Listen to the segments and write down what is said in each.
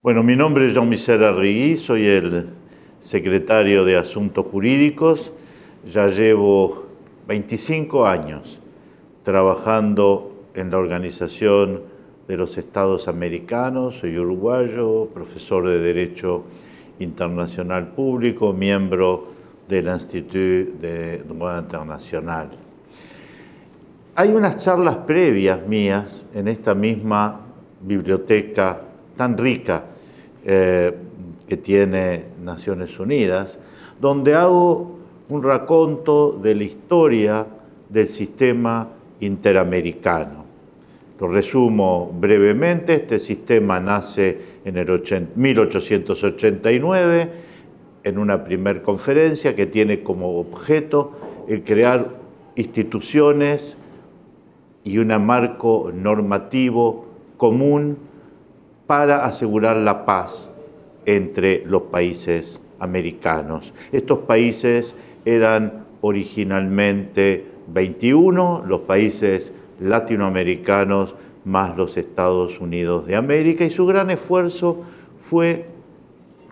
Bueno, mi nombre es Jean-Michel Arrigui, soy el secretario de Asuntos Jurídicos. Ya llevo 25 años trabajando en la Organización de los Estados Americanos, soy uruguayo, profesor de Derecho Internacional Público, miembro del Institut de Droit Internacional. Hay unas charlas previas mías en esta misma biblioteca tan rica eh, que tiene Naciones Unidas, donde hago un raconto de la historia del sistema interamericano. Lo resumo brevemente, este sistema nace en el 1889 en una primera conferencia que tiene como objeto el crear instituciones y un marco normativo común para asegurar la paz entre los países americanos. Estos países eran originalmente 21, los países latinoamericanos más los Estados Unidos de América, y su gran esfuerzo fue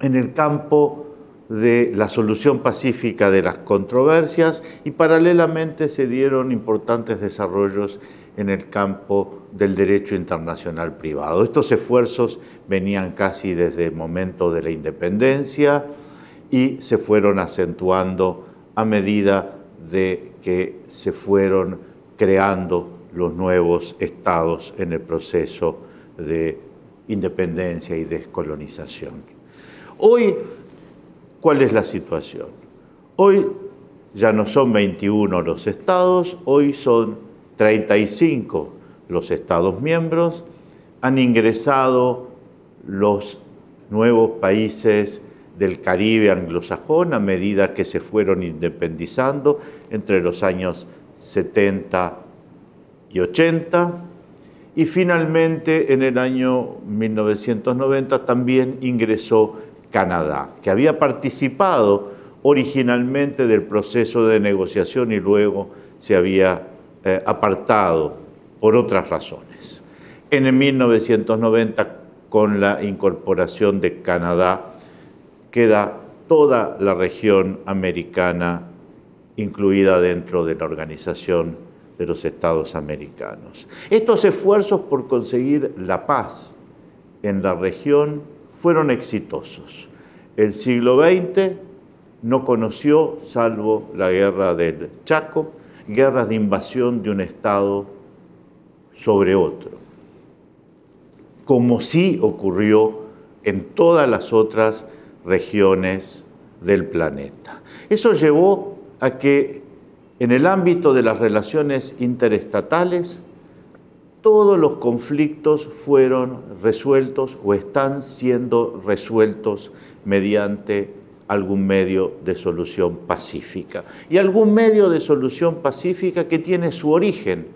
en el campo de la solución pacífica de las controversias y paralelamente se dieron importantes desarrollos en el campo del derecho internacional privado. Estos esfuerzos venían casi desde el momento de la independencia y se fueron acentuando a medida de que se fueron creando los nuevos estados en el proceso de independencia y descolonización. Hoy, ¿cuál es la situación? Hoy ya no son 21 los estados, hoy son 35 los Estados miembros, han ingresado los nuevos países del Caribe anglosajón a medida que se fueron independizando entre los años 70 y 80. Y finalmente en el año 1990 también ingresó Canadá, que había participado originalmente del proceso de negociación y luego se había eh, apartado por otras razones. En el 1990, con la incorporación de Canadá, queda toda la región americana incluida dentro de la Organización de los Estados Americanos. Estos esfuerzos por conseguir la paz en la región fueron exitosos. El siglo XX no conoció, salvo la guerra del Chaco, guerras de invasión de un Estado sobre otro, como sí ocurrió en todas las otras regiones del planeta. Eso llevó a que en el ámbito de las relaciones interestatales todos los conflictos fueron resueltos o están siendo resueltos mediante algún medio de solución pacífica. Y algún medio de solución pacífica que tiene su origen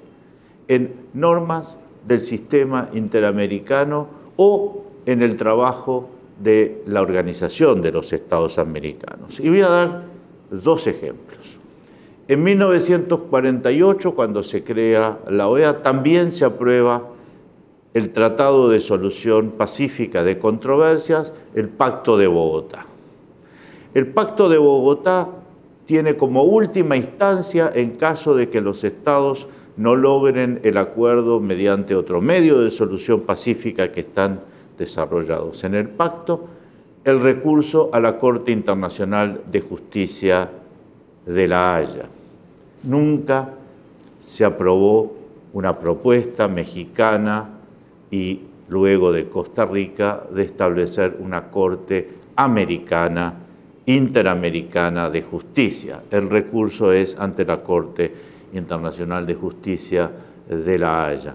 en normas del sistema interamericano o en el trabajo de la Organización de los Estados Americanos. Y voy a dar dos ejemplos. En 1948, cuando se crea la OEA, también se aprueba el Tratado de Solución Pacífica de Controversias, el Pacto de Bogotá. El Pacto de Bogotá tiene como última instancia, en caso de que los estados no logren el acuerdo mediante otro medio de solución pacífica que están desarrollados en el pacto, el recurso a la Corte Internacional de Justicia de La Haya. Nunca se aprobó una propuesta mexicana y luego de Costa Rica de establecer una Corte americana Interamericana de Justicia. El recurso es ante la Corte Internacional de Justicia de La Haya.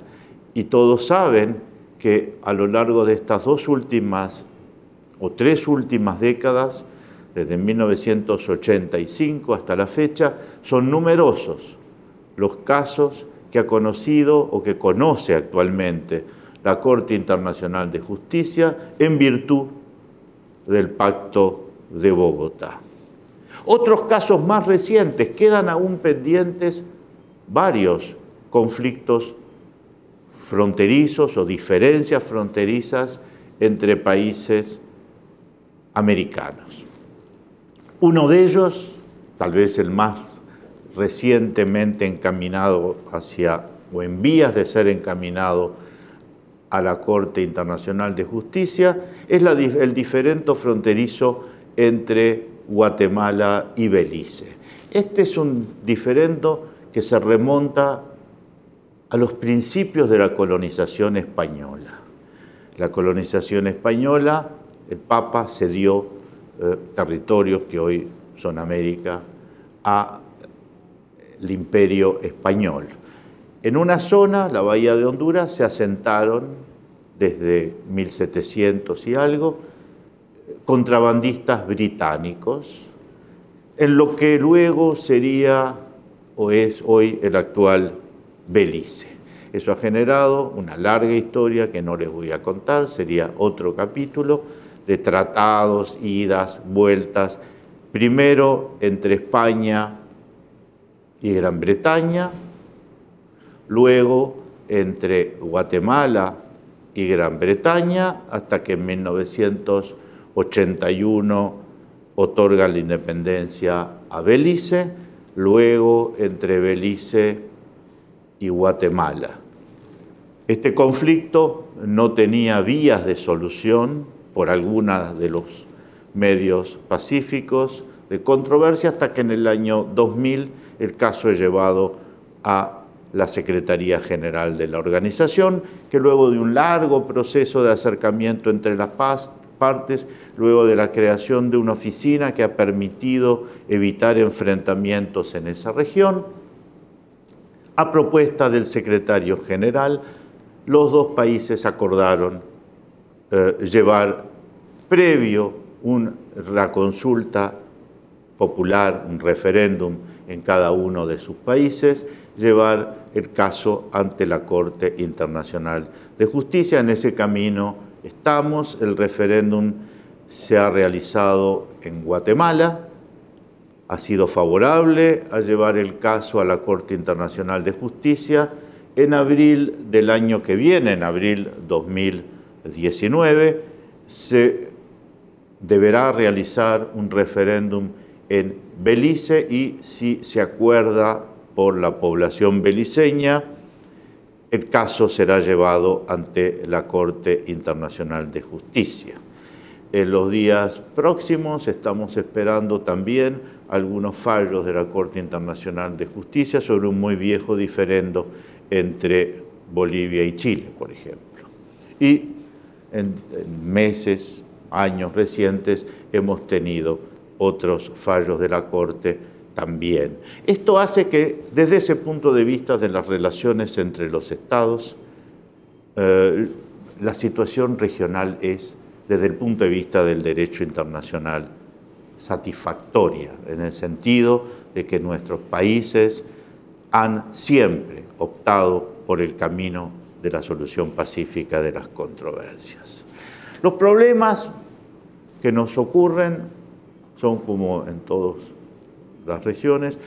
Y todos saben que a lo largo de estas dos últimas o tres últimas décadas, desde 1985 hasta la fecha, son numerosos los casos que ha conocido o que conoce actualmente la Corte Internacional de Justicia en virtud del Pacto de Bogotá. Otros casos más recientes, quedan aún pendientes varios conflictos fronterizos o diferencias fronterizas entre países americanos. Uno de ellos, tal vez el más recientemente encaminado hacia, o en vías de ser encaminado a la Corte Internacional de Justicia, es el diferendo fronterizo entre Guatemala y Belice. Este es un diferendo que se remonta a los principios de la colonización española. La colonización española, el Papa cedió eh, territorios que hoy son América al imperio español. En una zona, la bahía de Honduras, se asentaron desde 1700 y algo contrabandistas británicos, en lo que luego sería o es hoy el actual Belice. Eso ha generado una larga historia que no les voy a contar, sería otro capítulo de tratados, idas, vueltas, primero entre España y Gran Bretaña, luego entre Guatemala y Gran Bretaña, hasta que en 1981 otorga la independencia a Belice, luego entre Belice y Guatemala. Este conflicto no tenía vías de solución por alguna de los medios pacíficos de controversia hasta que en el año 2000 el caso es llevado a la Secretaría General de la organización, que luego de un largo proceso de acercamiento entre las partes, luego de la creación de una oficina que ha permitido evitar enfrentamientos en esa región, a propuesta del secretario general, los dos países acordaron eh, llevar previo una consulta popular, un referéndum en cada uno de sus países, llevar el caso ante la Corte Internacional de Justicia. En ese camino estamos, el referéndum se ha realizado en Guatemala, ha sido favorable a llevar el caso a la Corte Internacional de Justicia. En abril del año que viene, en abril 2019, se deberá realizar un referéndum en Belice y si se acuerda por la población beliceña, el caso será llevado ante la Corte Internacional de Justicia. En los días próximos estamos esperando también algunos fallos de la Corte Internacional de Justicia sobre un muy viejo diferendo entre Bolivia y Chile, por ejemplo. Y en, meses, años recientes, hemos tenido otros fallos de la Corte también. Esto hace que, desde ese punto de vista de las relaciones entre los estados, eh, la situación regional es, desde el punto de vista del derecho internacional, satisfactoria, en el sentido de que nuestros países han siempre optado por el camino de la solución pacífica de las controversias. Los problemas que nos ocurren son, como en todas las regiones,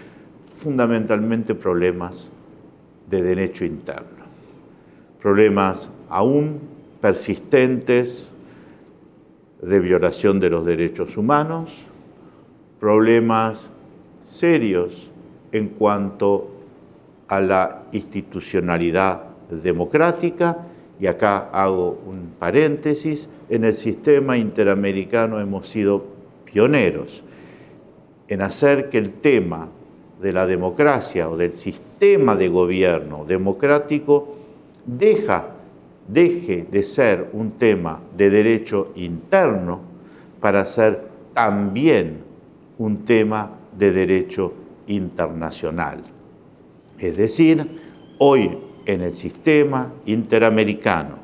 fundamentalmente problemas de derecho interno, problemas aún persistentes de violación de los derechos humanos, problemas serios en cuanto a la institucionalidad democrática, y acá hago un paréntesis, en el sistema interamericano hemos sido pioneros en hacer que el tema de la democracia o del sistema de gobierno democrático deje de ser un tema de derecho interno para ser también un tema de derecho internacional. Es decir, hoy en el sistema interamericano,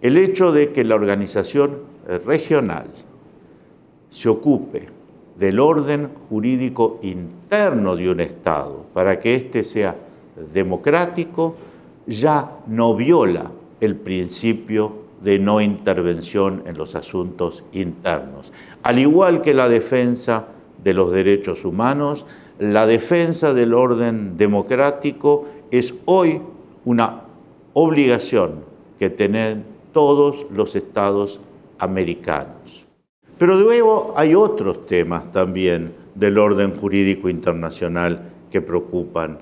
el hecho de que la organización regional se ocupe del orden jurídico interno de un Estado para que éste sea democrático, ya no viola el principio de no intervención en los asuntos internos. Al igual que la defensa de los derechos humanos, la defensa del orden democrático es hoy una obligación que todos los estados americanos. Pero luego hay otros temas también del orden jurídico internacional que preocupan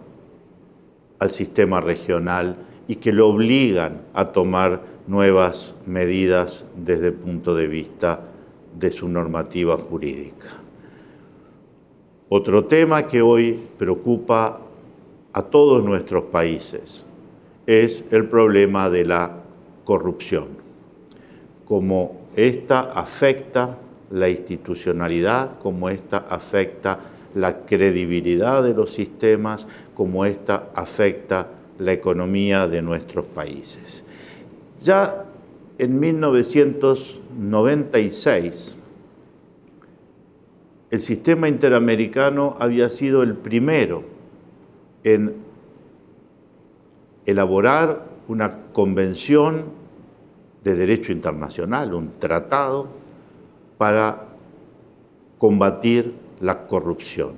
al sistema regional y que lo obligan a tomar nuevas medidas desde el punto de vista de su normativa jurídica. Otro tema que hoy preocupa a todos nuestros países es el problema de la corrupción, como esta afecta la institucionalidad, como esta afecta la credibilidad de los sistemas, como esta afecta la economía de nuestros países. Ya en 1996, el sistema interamericano había sido el primero en elaborar una convención de derecho internacional, un tratado para combatir la corrupción.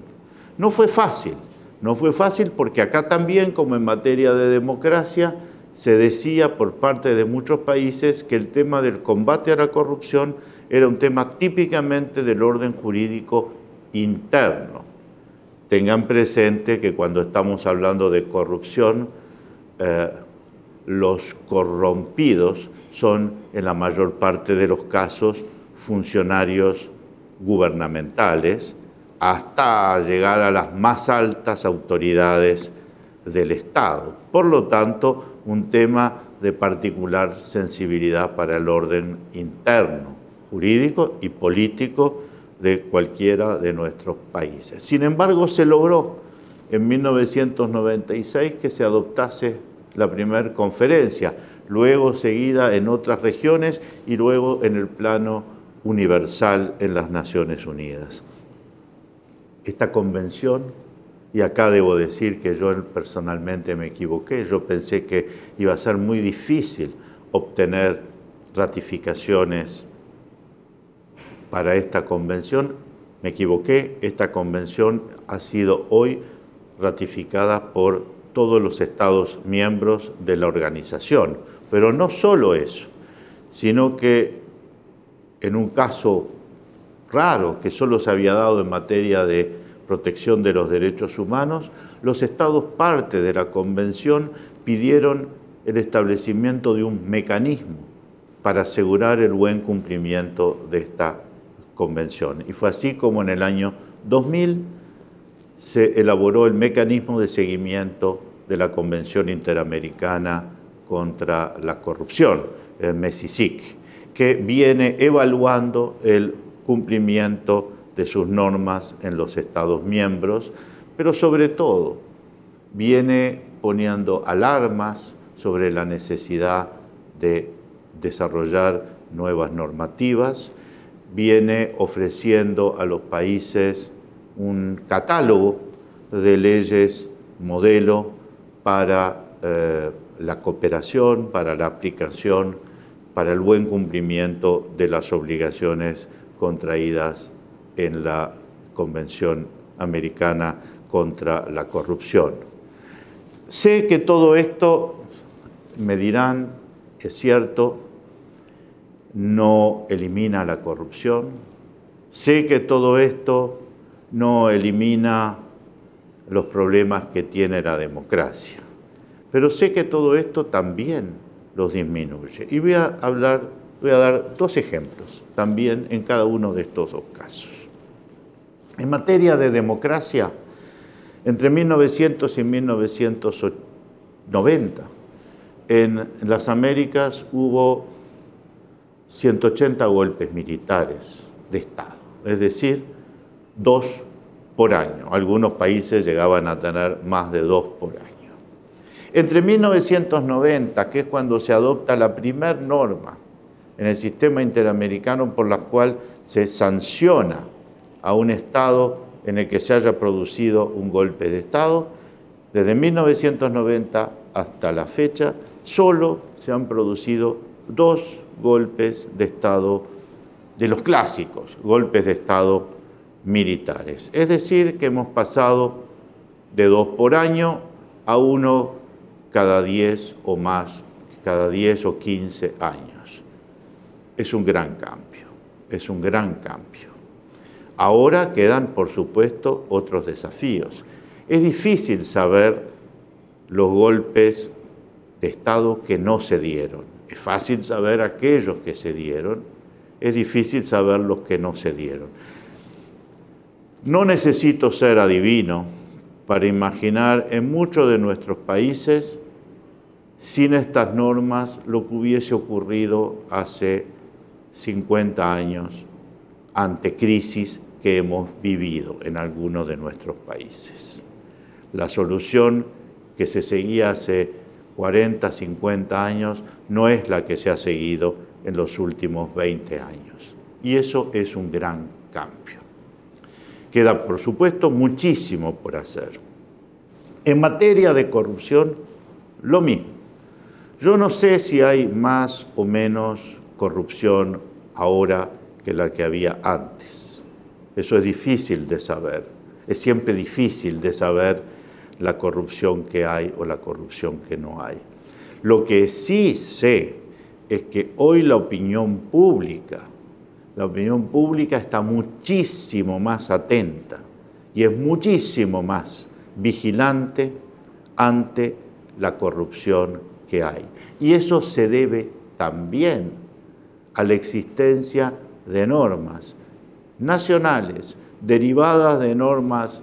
No fue fácil, no fue fácil porque acá también, como en materia de democracia, se decía por parte de muchos países que el tema del combate a la corrupción era un tema típicamente del orden jurídico interno. Tengan presente que cuando estamos hablando de corrupción, eh, los corrompidos son en la mayor parte de los casos funcionarios gubernamentales hasta llegar a las más altas autoridades del Estado. Por lo tanto, un tema de particular sensibilidad para el orden interno, jurídico y político de cualquiera de nuestros países. Sin embargo, se logró en 1996 que se adoptase la primera conferencia, luego seguida en otras regiones y luego en el plano universal en las Naciones Unidas. Esta convención y acá debo decir que yo personalmente me equivoqué. Yo pensé que iba a ser muy difícil obtener ratificaciones para esta convención. Me equivoqué. Esta convención ha sido hoy ratificada por todos los Estados miembros de la organización. Pero no solo eso, sino que en un caso raro que solo se había dado en materia de protección de los derechos humanos, los estados parte de la convención pidieron el establecimiento de un mecanismo para asegurar el buen cumplimiento de esta convención. Y fue así como en el año 2000 se elaboró el mecanismo de seguimiento de la Convención Interamericana contra la Corrupción, el MESISIC, que viene evaluando el cumplimiento de sus normas en los Estados miembros, pero sobre todo viene poniendo alarmas sobre la necesidad de desarrollar nuevas normativas, viene ofreciendo a los países un catálogo de leyes modelo para eh, la cooperación, para la aplicación, para el buen cumplimiento de las obligaciones contraídas en la Convención Americana contra la Corrupción. Sé que todo esto, me dirán, es cierto, no elimina la corrupción, sé que todo esto no elimina los problemas que tiene la democracia, pero sé que todo esto también los disminuye. Y voy a hablar, voy a dar dos ejemplos también en cada uno de estos dos casos. En materia de democracia, entre 1900 y 1990, en las Américas hubo 180 golpes militares de Estado, es decir, dos por año. Algunos países llegaban a tener más de dos por año. Entre 1990, que es cuando se adopta la primera norma en el sistema interamericano por la cual se sanciona a un Estado en el que se haya producido un golpe de Estado. Desde 1990 hasta la fecha, solo se han producido dos golpes de Estado de los clásicos, golpes de Estado militares. Es decir, que hemos pasado de dos por año a uno cada diez o más cada 10 o 15 años. Es un gran cambio, es un gran cambio. Ahora quedan, por supuesto, otros desafíos. Es difícil saber los golpes de Estado que no se dieron. Es fácil saber aquellos que se dieron, es difícil saber los que no se dieron. No necesito ser adivino para imaginar en muchos de nuestros países, sin estas normas, lo que hubiese ocurrido hace 50 años ante crisis que hemos vivido en algunos de nuestros países. La solución que se seguía hace 40, 50 años no es la que se ha seguido en los últimos 20 años. Y eso es un gran cambio. Queda, por supuesto, muchísimo por hacer. En materia de corrupción, lo mismo. Yo no sé si hay más o menos corrupción ahora que la que había antes. Eso es difícil de saber. Es siempre difícil de saber la corrupción que hay o la corrupción que no hay. Lo que sí sé es que hoy la opinión pública la opinión pública está muchísimo más atenta y es muchísimo más vigilante ante la corrupción Y eso se debe también a la existencia de normas nacionales derivadas de normas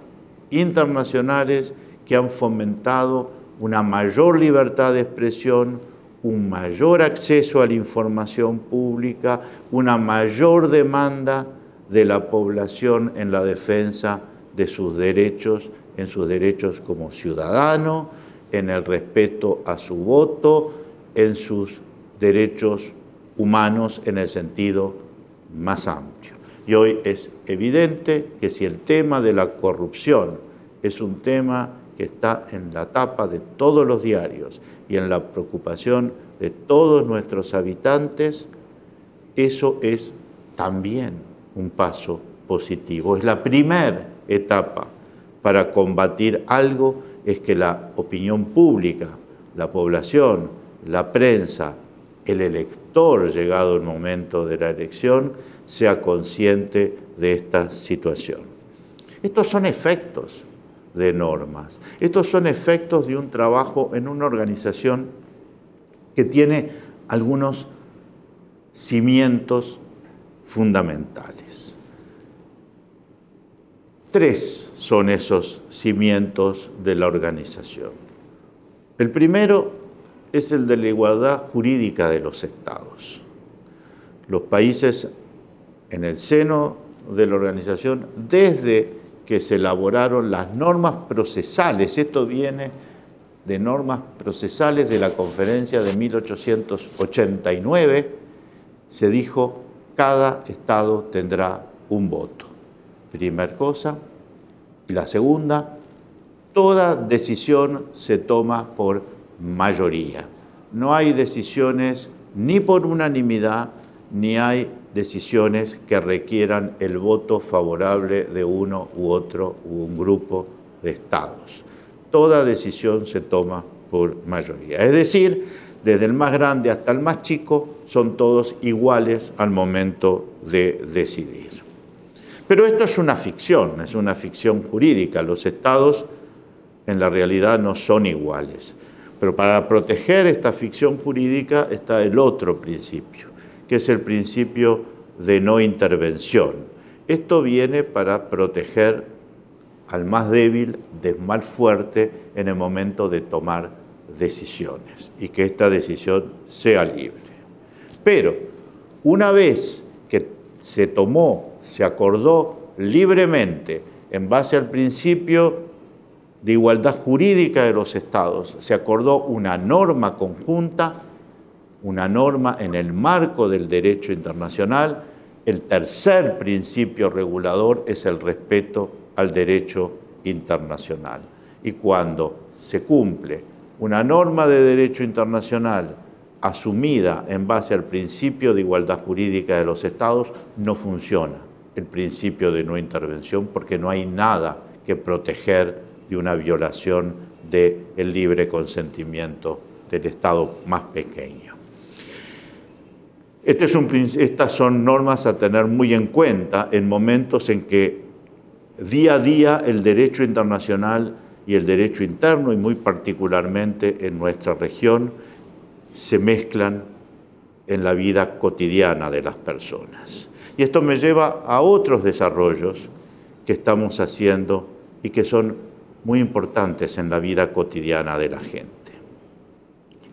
internacionales que han fomentado una mayor libertad de expresión, un mayor acceso a la información pública, una mayor demanda de la población en la defensa de sus derechos, en sus derechos como ciudadano, en el respeto a su voto, en sus derechos humanos en el sentido más amplio. Y hoy es evidente que si el tema de la corrupción es un tema que está en la tapa de todos los diarios y en la preocupación de todos nuestros habitantes, eso es también un paso positivo. Es la primera etapa para combatir algo, es que la opinión pública, la población, la prensa, el elector llegado el momento de la elección, sea consciente de esta situación. Estos son efectos de normas. Estos son efectos de un trabajo en una organización que tiene algunos cimientos fundamentales. Tres son esos cimientos de la organización. El primero es el de la igualdad jurídica de los estados. Los países en el seno de la organización, desde que se elaboraron las normas procesales. Esto viene de normas procesales de la conferencia de 1889. Se dijo, cada Estado tendrá un voto. Primer cosa. Y la segunda, toda decisión se toma por mayoría. No hay decisiones ni por unanimidad, ni hay decisiones que requieran el voto favorable de uno u otro u un grupo de estados. Toda decisión se toma por mayoría. Es decir, desde el más grande hasta el más chico, son todos iguales al momento de decidir. Pero esto es una ficción, es una ficción jurídica. Los estados en la realidad no son iguales. Pero para proteger esta ficción jurídica está el otro principio que es el principio de no intervención. Esto viene para proteger al más débil del más fuerte en el momento de tomar decisiones y que esta decisión sea libre. Pero una vez que se tomó, se acordó libremente en base al principio de igualdad jurídica de los estados, se acordó una norma conjunta, una norma en el marco del derecho internacional. El tercer principio regulador es el respeto al derecho internacional. Y cuando se cumple una norma de derecho internacional asumida en base al principio de igualdad jurídica de los estados, no funciona el principio de no intervención porque no hay nada que proteger de una violación del libre consentimiento del Estado más pequeño. Este estas son normas a tener muy en cuenta en momentos en que día a día el derecho internacional y el derecho interno, y muy particularmente en nuestra región, se mezclan en la vida cotidiana de las personas. Y esto me lleva a otros desarrollos que estamos haciendo y que son muy importantes en la vida cotidiana de la gente,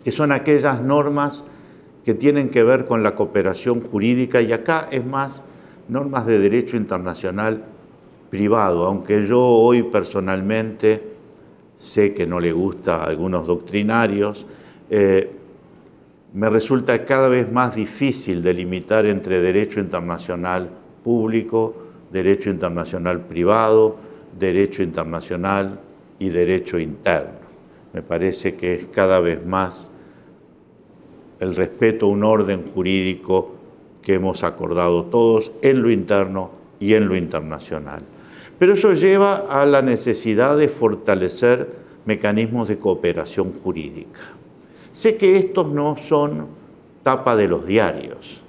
que son aquellas normas que tienen que ver con la cooperación jurídica y acá es más normas de derecho internacional privado, aunque yo hoy personalmente sé que no le gusta a algunos doctrinarios, eh, me resulta cada vez más difícil delimitar entre derecho internacional público, derecho internacional privado, derecho internacional y derecho interno. Me parece que es cada vez más el respeto a un orden jurídico que hemos acordado todos en lo interno y en lo internacional. Pero eso lleva a la necesidad de fortalecer mecanismos de cooperación jurídica. Sé que estos no son tapa de los diarios,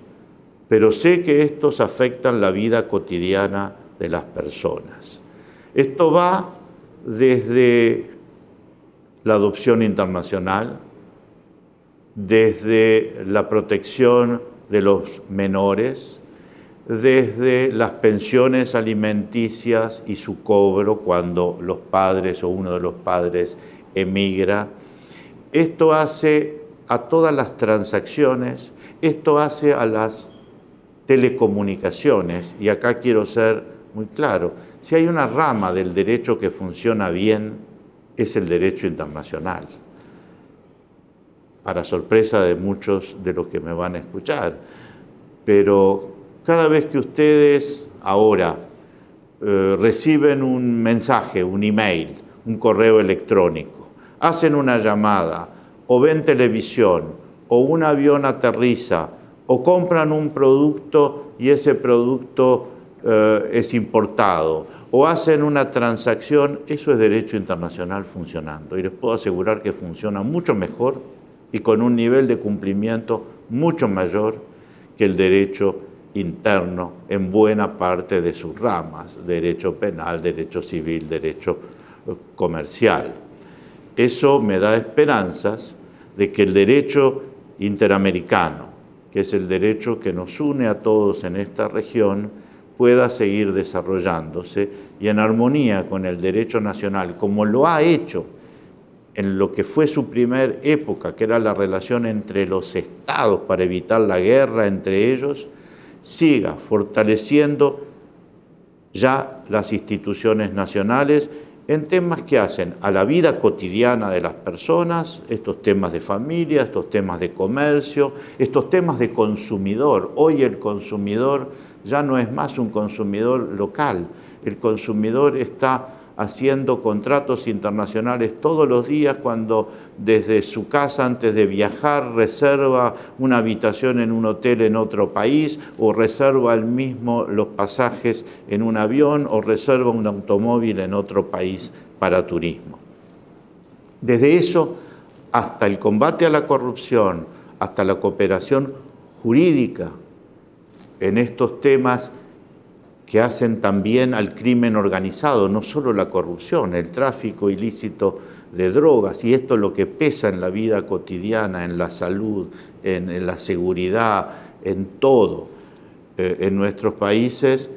pero sé que estos afectan la vida cotidiana de las personas. Esto va desde la adopción internacional, desde la protección de los menores, desde las pensiones alimenticias y su cobro cuando los padres o uno de los padres emigra. Esto hace a todas las transacciones, esto hace a las telecomunicaciones, y acá quiero ser muy claro, si hay una rama del derecho que funciona bien, es el derecho internacional para sorpresa de muchos de los que me van a escuchar. Pero cada vez que ustedes ahora eh, reciben un mensaje, un email, un correo electrónico, hacen una llamada o ven televisión o un avión aterriza o compran un producto y ese producto eh, es importado o hacen una transacción, eso es derecho internacional funcionando. Y les puedo asegurar que funciona mucho mejor y con un nivel de cumplimiento mucho mayor que el derecho interno en buena parte de sus ramas, derecho penal, derecho civil, derecho eh, comercial. Eso me da esperanzas de que el derecho interamericano, que es el derecho que nos une a todos en esta región, pueda seguir desarrollándose y en armonía con el derecho nacional, como lo ha hecho en lo que fue su primer época, que era la relación entre los estados para evitar la guerra entre ellos, siga fortaleciendo ya las instituciones nacionales en temas que hacen a la vida cotidiana de las personas, estos temas de familia, estos temas de comercio, estos temas de consumidor. Hoy el consumidor ya no es más un consumidor local, el consumidor está haciendo contratos internacionales todos los días cuando desde su casa antes de viajar reserva una habitación en un hotel en otro país o reserva el mismo los pasajes en un avión o reserva un automóvil en otro país para turismo. Desde eso hasta el combate a la corrupción, hasta la cooperación jurídica en estos temas que hacen también al crimen organizado, no solo la corrupción, el tráfico ilícito de drogas, y esto es lo que pesa en la vida cotidiana, en la salud, en, la seguridad, en todo, eh, en nuestros países,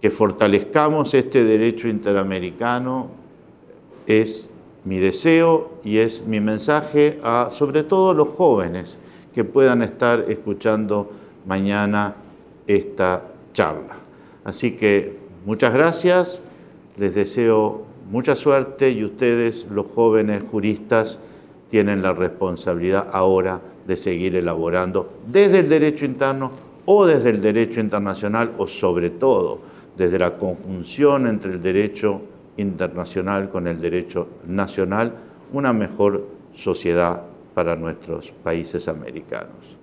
que fortalezcamos este derecho interamericano es mi deseo y es mi mensaje a sobre todo los jóvenes que puedan estar escuchando mañana esta charla. Así que muchas gracias, les deseo mucha suerte y ustedes, los jóvenes juristas, tienen la responsabilidad ahora de seguir elaborando desde el derecho interno o desde el derecho internacional o sobre todo desde la conjunción entre el derecho internacional con el derecho nacional una mejor sociedad para nuestros países americanos.